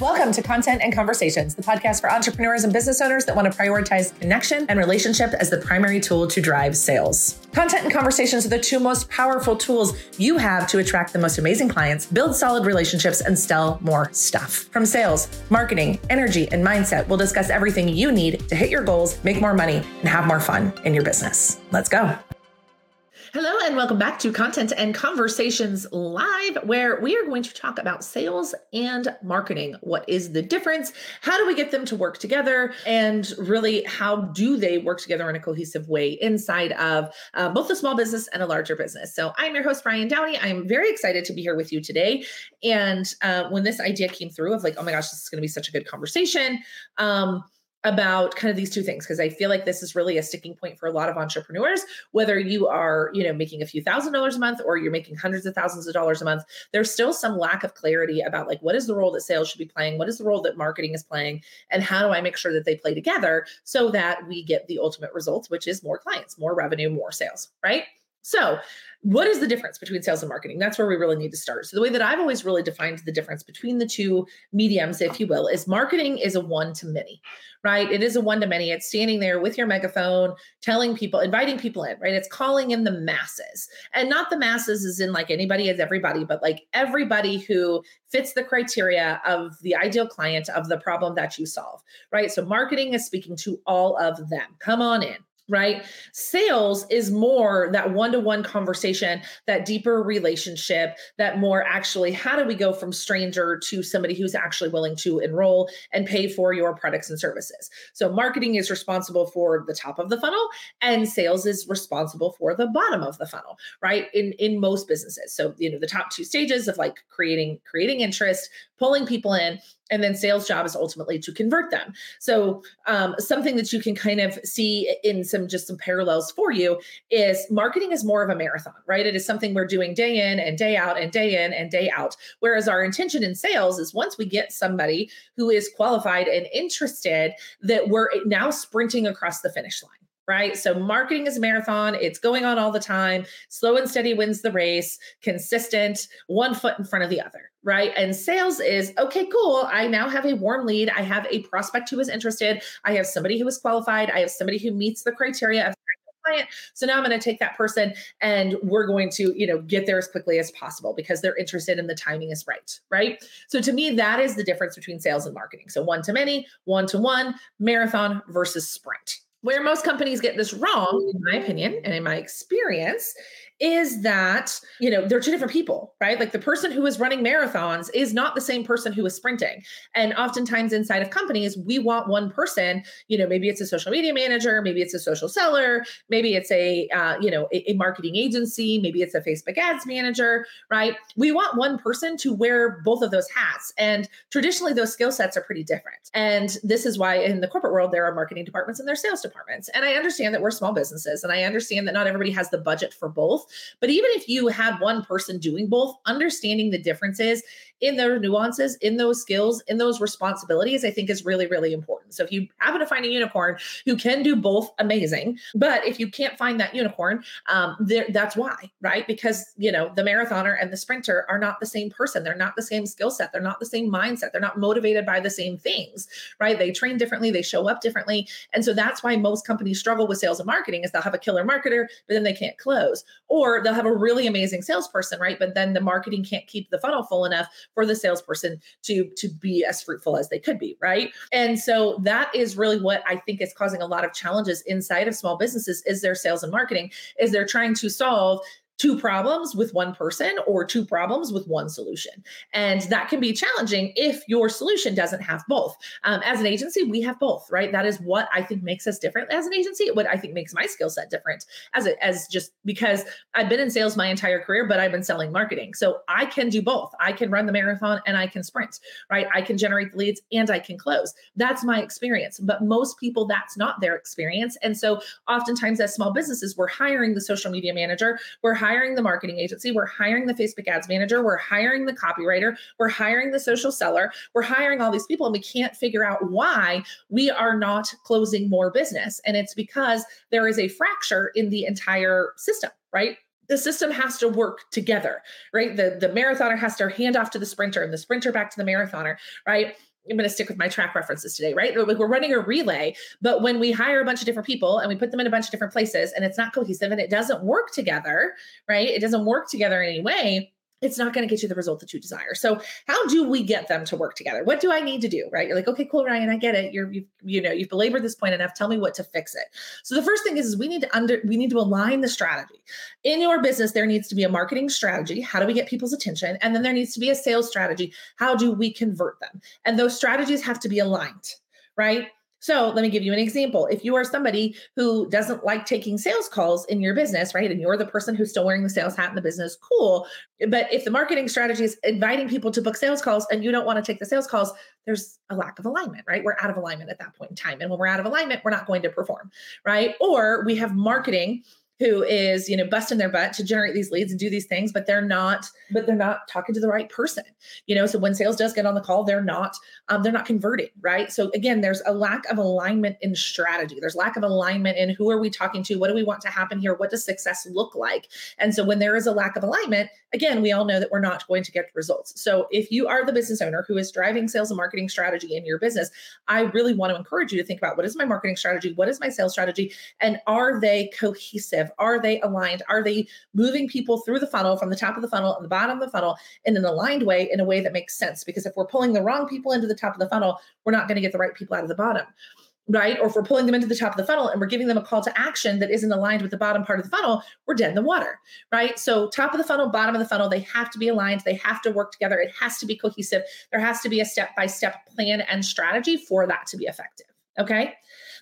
Welcome to Content and Conversations, the podcast for entrepreneurs and business owners that want to prioritize connection and relationship as the primary tool to drive sales. Content and conversations are the two most powerful tools you have to attract the most amazing clients, build solid relationships, and sell more stuff. From sales, marketing, energy, and mindset, we'll discuss everything you need to hit your goals, make more money, and have more fun in your business. Let's go. Hello, and welcome back to Content and Conversations Live, where we are going to talk about sales and marketing. What is the difference? How do we get them to work together? And really, how do they work together in a cohesive way inside of uh, both a small business and a larger business? So, I'm your host, Ryann Dowdy. I'm very excited to be here with you today. And uh, when this idea came through of like, oh my gosh, this is going to be such a good conversation. Um, about kind of these two things because I feel like this is really a sticking point for a lot of entrepreneurs whether you are you know making a few thousand dollars a month or you're making hundreds of thousands of dollars a month there's still some lack of clarity about like what is the role that sales should be playing? What is the role that marketing is playing? And how do I make sure that they play together so that we get the ultimate results which is more clients more revenue more sales right so what is the difference between sales and marketing? That's where we really need to start. So, the way that I've always really defined the difference between the two mediums, if you will, is marketing is a one to many, right? It is a one to many. It's standing there with your megaphone, telling people, inviting people in, right? It's calling in the masses. And not the masses is in like anybody is everybody, but like everybody who fits the criteria of the ideal client of the problem that you solve, right? So, marketing is speaking to all of them. Come on in right? Sales is more that one to one conversation, that deeper relationship, that more actually, how do we go from stranger to somebody who's actually willing to enroll and pay for your products and services? So, marketing is responsible for the top of the funnel, and sales is responsible for the bottom of the funnel, right? In in most businesses. So, you know, the top two stages of like creating creating interest, pulling people in and then sales job is ultimately to convert them. So um, something that you can kind of see in some just some parallels for you is marketing is more of a marathon right? It is something we're doing day in and day out and day in and day out. Whereas our intention in sales is once we get somebody who is qualified and interested that we're now sprinting across the finish line right? So marketing is a marathon, it's going on all the time. Slow and steady wins the race, consistent, one foot in front of the other, right? And sales is okay, cool. I now have a warm lead. I have a prospect who is interested. I have somebody who is qualified. I have somebody who meets the criteria of client. So now I'm going to take that person and we're going to, you know, get there as quickly as possible because they're interested and the timing is right, right? So to me that is the difference between sales and marketing. So one to many, one to one, marathon versus sprint. Where most companies get this wrong, in my opinion and in my experience, is that you know they're two different people right? Like the person who is running marathons is not the same person who is sprinting. And oftentimes inside of companies we want one person you know maybe it's a social media manager maybe it's a social seller maybe it's a uh, you know a, a marketing agency maybe it's a facebook ads manager right? We want one person to wear both of those hats. And traditionally those skill sets are pretty different. And this is why in the corporate world there are marketing departments and there are sales departments. And i understand that we're small businesses and i understand that not everybody has the budget for both but even if you have one person doing both, understanding the differences in their nuances, in those skills, in those responsibilities, I think is really, really important. So if you happen to find a unicorn who can do both, amazing. But if you can't find that unicorn, um, that's why, right? Because you know the marathoner and the sprinter are not the same person. They're not the same skill set. They're not the same mindset. They're not motivated by the same things, right? They train differently. They show up differently, and so that's why most companies struggle with sales and marketing. Is they'll have a killer marketer, but then they can't close, or they'll have a really amazing salesperson, right? But then the marketing can't keep the funnel full enough for the salesperson to to be as fruitful as they could be right? And so that is really what i think is causing a lot of challenges inside of small businesses is their sales and marketing is they're trying to solve two problems with one person or two problems with one solution. And that can be challenging if your solution doesn't have both. Um, as an agency, we have both, right? That is what I think makes us different as an agency. What I think makes my skill set different as a, as just because I've been in sales my entire career, but I've been selling marketing. So I can do both. I can run the marathon and I can sprint, right? I can generate the leads and I can close. That's my experience. But most people, that's not their experience. And so oftentimes as small businesses, we're hiring the social media manager, we're hiring hiring the marketing agency, we're hiring the Facebook ads manager, we're hiring the copywriter, we're hiring the social seller, we're hiring all these people, and we can't figure out why we are not closing more business. And it's because there is a fracture in the entire system, right? the system has to work together, right? The the marathoner has to hand off to the sprinter and the sprinter back to the marathoner, right? I'm going to stick with my track references today, right? Like we're running a relay, but when we hire a bunch of different people and we put them in a bunch of different places and it's not cohesive and it doesn't work together, right? It doesn't work together in any way it's not going to get you the result that you desire. So how do we get them to work together? What do I need to do? Right? You're like, okay, cool, Ryann, I get it. You're you you know you've belabored this point enough. Tell me what to fix it. So the first thing is, is we need to under we need to align the strategy in your business. There needs to be a marketing strategy. How do we get people's attention? And then there needs to be a sales strategy. How do we convert them? And those strategies have to be aligned. Right? So let me give you an example. If you are somebody who doesn't like taking sales calls in your business, right, and you're the person who's still wearing the sales hat in the business, cool. But if the marketing strategy is inviting people to book sales calls and you don't want to take the sales calls, there's a lack of alignment, right? We're out of alignment at that point in time. And when we're out of alignment, we're not going to perform, right? Or we have marketing who is you know busting their butt to generate these leads and do these things but they're not but they're not talking to the right person. You know so when sales does get on the call they're not um, they're not converting right? So again there's a lack of alignment in strategy. There's lack of alignment in who are we talking to? What do we want to happen here? What does success look like? And so when there is a lack of alignment again we all know that we're not going to get results. So if you are the business owner who is driving sales and marketing strategy in your business i really want to encourage you to think about what is my marketing strategy? What is my sales strategy? And are they cohesive are they aligned? Are they moving people through the funnel from the top of the funnel and the bottom of the funnel in an aligned way, in a way that makes sense? Because if we're pulling the wrong people into the top of the funnel, we're not going to get the right people out of the bottom right? Or if we're pulling them into the top of the funnel and we're giving them a call to action that isn't aligned with the bottom part of the funnel, we're dead in the water, right? So, top of the funnel, bottom of the funnel, they have to be aligned. They have to work together. It has to be cohesive. There has to be a step by step plan and strategy for that to be effective. Okay.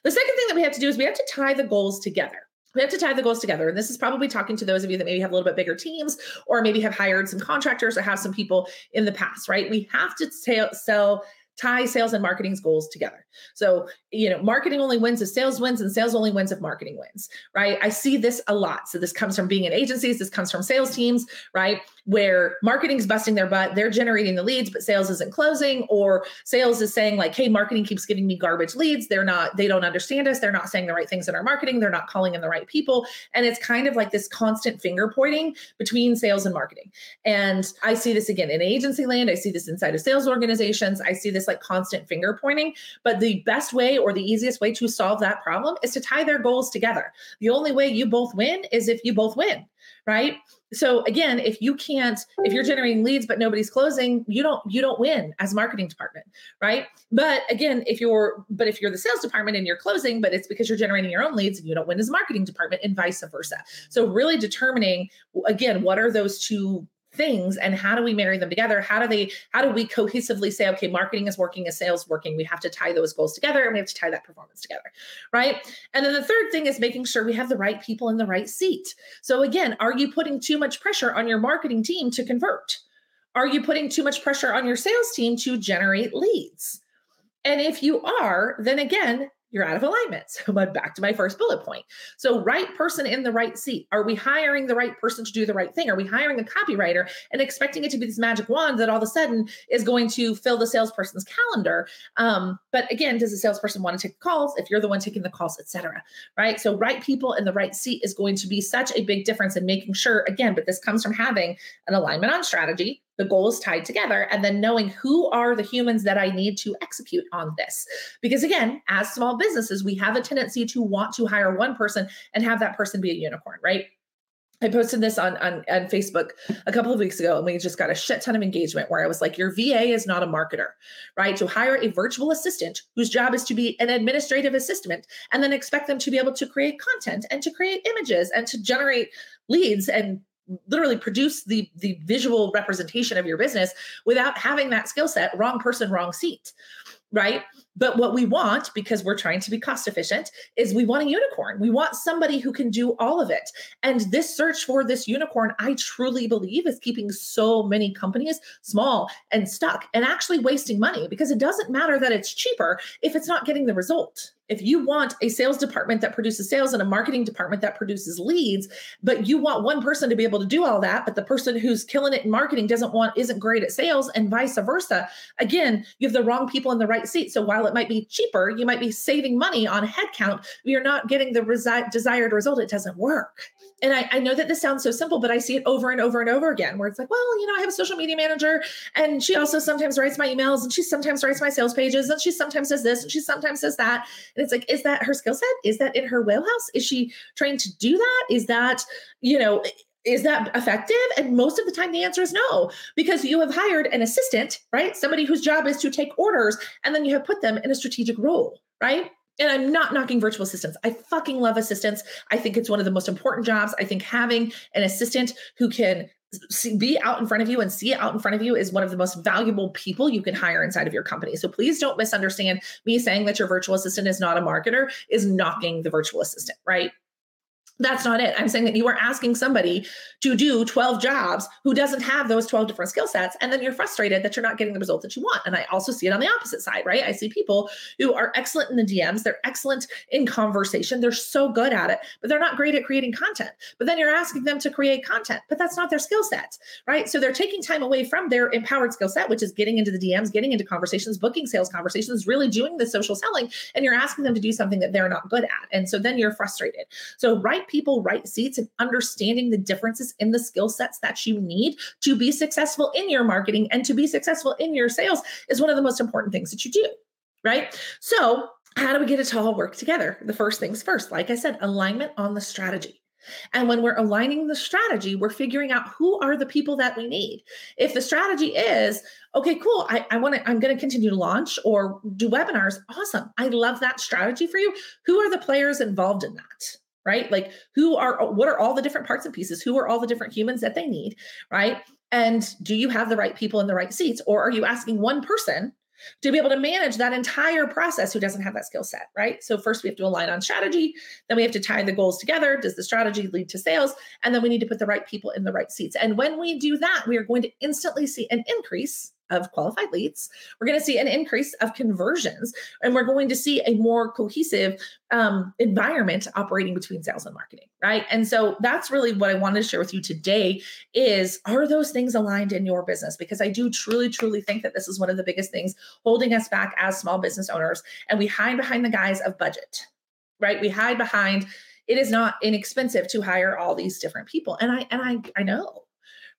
The second thing that we have to do is we have to tie the goals together we have to tie the goals together. And this is probably talking to those of you that maybe have a little bit bigger teams or maybe have hired some contractors or have some people in the past, right? We have to sell tie sales and marketing's goals together. So, you know, marketing only wins if sales wins and sales only wins if marketing wins, right? I see this a lot. So this comes from being in agencies, this comes from sales teams, right? Where marketing's busting their butt, they're generating the leads, but sales isn't closing, or sales is saying like, hey, marketing keeps giving me garbage leads. They're not, they don't understand us. They're not saying the right things in our marketing. They're not calling in the right people. And it's kind of like this constant finger pointing between sales and marketing. And I see this again in agency land. I see this inside of sales organizations. I see this like constant finger pointing. But the best way or the easiest way to solve that problem is to tie their goals together. The only way you both win is if you both win, right? So again, if you can't, if you're generating leads but nobody's closing, you don't you don't win as marketing department, right? But again, if you're but if you're the sales department and you're closing, but it's because you're generating your own leads and you don't win as marketing department and vice versa. So really determining again, what are those two things and how do we marry them together? How do they how do we cohesively say okay marketing is working as sales working? We have to tie those goals together and we have to tie that performance together right? And then the third thing is making sure we have the right people in the right seat. So again are you putting too much pressure on your marketing team to convert? Are you putting too much pressure on your sales team to generate leads? And if you are then again you're out of alignment. So I'm back to my first bullet point. So right person in the right seat. Are we hiring the right person to do the right thing? Are we hiring a copywriter and expecting it to be this magic wand that all of a sudden is going to fill the salesperson's calendar? Um, but again, does the salesperson want to take calls if you're the one taking the calls, etc. Right. So right people in the right seat is going to be such a big difference in making sure, again, but this comes from having an alignment on strategy, the goals tied together and then knowing who are the humans that i need to execute on this because again as small businesses we have a tendency to want to hire one person and have that person be a unicorn right I posted this on, on, on Facebook a couple of weeks ago, and we just got a shit ton of engagement where I was like, Your VA is not a marketer, right? To hire a virtual assistant whose job is to be an administrative assistant and then expect them to be able to create content and to create images and to generate leads and literally produce the the visual representation of your business without having that skill set wrong person wrong seat right but what we want, because we're trying to be cost efficient, is we want a unicorn. We want somebody who can do all of it. And this search for this unicorn, I truly believe, is keeping so many companies small and stuck and actually wasting money because it doesn't matter that it's cheaper if it's not getting the result. If you want a sales department that produces sales and a marketing department that produces leads, but you want one person to be able to do all that, but the person who's killing it in marketing doesn't want, isn't great at sales, and vice versa, again, you have the wrong people in the right seat. So while it might be cheaper, you might be saving money on headcount. You're not getting the resi- desired result. It doesn't work and I, I, know that this sounds so simple, but I see it over and over and over again where it's like, well, you know, I have a social media manager and she also sometimes writes my emails and she sometimes writes my sales pages and she sometimes does this and she sometimes does that. And it's like, is that her skill set? Is that in her wheelhouse? Is she trained to do that? Is that, you know, is that effective? And most of the time, the answer is no, because you have hired an assistant, right? Somebody whose job is to take orders, and then you have put them in a strategic role, right? and I'm not knocking virtual assistants. I fucking love assistants. I think it's one of the most important jobs. I think having an assistant who can see, be out in front of you and see it out in front of you is one of the most valuable people you can hire inside of your company. So please don't misunderstand me saying that your virtual assistant is not a marketer is knocking the virtual assistant, right? That's not it. I'm saying that you are asking somebody to do 12 jobs who doesn't have those 12 different skill sets. And then you're frustrated that you're not getting the result that you want. And I also see it on the opposite side, right? I see people who are excellent in the DMs, they're excellent in conversation, they're so good at it, but they're not great at creating content. But then you're asking them to create content, but that's not their skill set, right? So they're taking time away from their empowered skill set, which is getting into the DMs, getting into conversations, booking sales conversations, really doing the social selling. And you're asking them to do something that they're not good at. And so then you're frustrated. So, right people, right seats, and understanding the differences in the skill sets that you need to be successful in your marketing and to be successful in your sales is one of the most important things that you do. Right. So, how do we get it to all work together? The first things first, like I said, alignment on the strategy. And when we're aligning the strategy, we're figuring out who are the people that we need. If the strategy is, okay, cool, I, I want to, I'm going to continue to launch or do webinars, awesome. I love that strategy for you. Who are the players involved in that? Right? Like who are what are all the different parts and pieces? Who are all the different humans that they need, right? And do you have the right people in the right seats or are you asking one person to be able to manage that entire process who doesn't have that skill set, right? So first we have to align on strategy, then we have to tie the goals together. Does the strategy lead to sales? And then we need to put the right people in the right seats. And when we do that, we are going to instantly see an increase of qualified leads. We're going to see an increase of conversions, and we're going to see a more cohesive um, environment operating between sales and marketing, right? And so that's really what I wanted to share with you today: is are those things aligned in your business? Because I do truly, truly think that this is one of the biggest things holding us back as small business owners, and we hide behind the guise of budget, right? We hide behind it is not inexpensive to hire all these different people, and I and I I know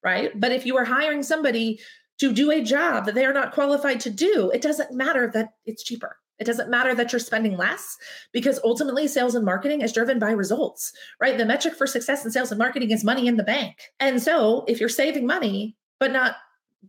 right? But if you are hiring somebody to do a job that they are not qualified to do, it doesn't matter that it's cheaper. It doesn't matter that you're spending less because ultimately sales and marketing is driven by results, right? The metric for success in sales and marketing is money in the bank. And so if you're saving money, but not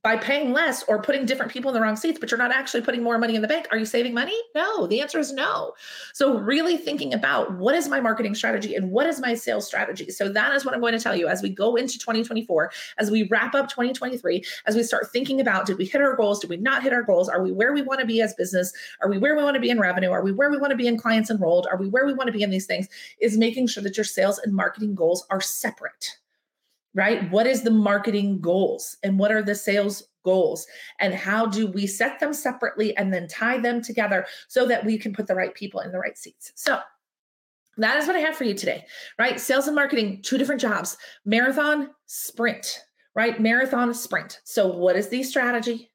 by paying less or putting different people in the wrong seats, but you're not actually putting more money in the bank. Are you saving money? No, the answer is no. So, really thinking about what is my marketing strategy and what is my sales strategy. So, that is what I'm going to tell you as we go into 2024, as we wrap up 2023, as we start thinking about did we hit our goals? Did we not hit our goals? Are we where we want to be as business? Are we where we want to be in revenue? Are we where we want to be in clients enrolled? Are we where we want to be in these things? Is making sure that your sales and marketing goals are separate right? What is the marketing goals and what are the sales goals? And how do we set them separately and then tie them together so that we can put the right people in the right seats? So, that is what I have for you today, right? Sales and marketing, two different jobs marathon, sprint, right? Marathon, sprint. So, what is the strategy?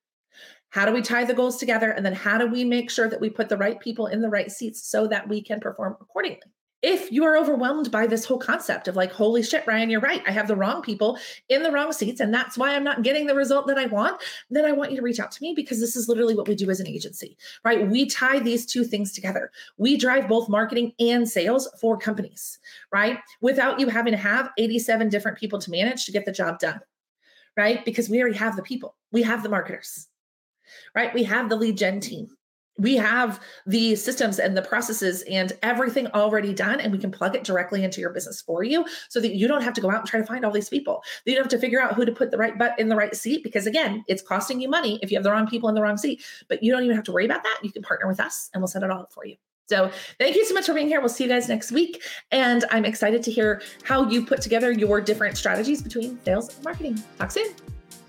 How do we tie the goals together? And then, how do we make sure that we put the right people in the right seats so that we can perform accordingly? If you are overwhelmed by this whole concept of like, holy shit, Ryann, you're right. I have the wrong people in the wrong seats, and that's why I'm not getting the result that I want, then I want you to reach out to me because this is literally what we do as an agency, right? We tie these two things together. We drive both marketing and sales for companies, right? Without you having to have 87 different people to manage to get the job done, right? Because we already have the people, we have the marketers, right? We have the lead gen team we have the systems and the processes and everything already done and we can plug it directly into your business for you so that you don't have to go out and try to find all these people you don't have to figure out who to put the right butt in the right seat because again it's costing you money if you have the wrong people in the wrong seat but you don't even have to worry about that you can partner with us and we'll set it all up for you so thank you so much for being here. We'll see you guys next week. And I'm excited to hear how you put together your different strategies between sales and marketing. Talk soon.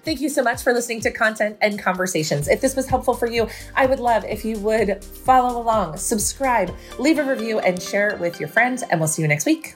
Thank you so much for listening to Content and Conversations. If this was helpful for you, I would love if you would follow along, subscribe, leave a review, and share it with your friends. And we'll see you next week.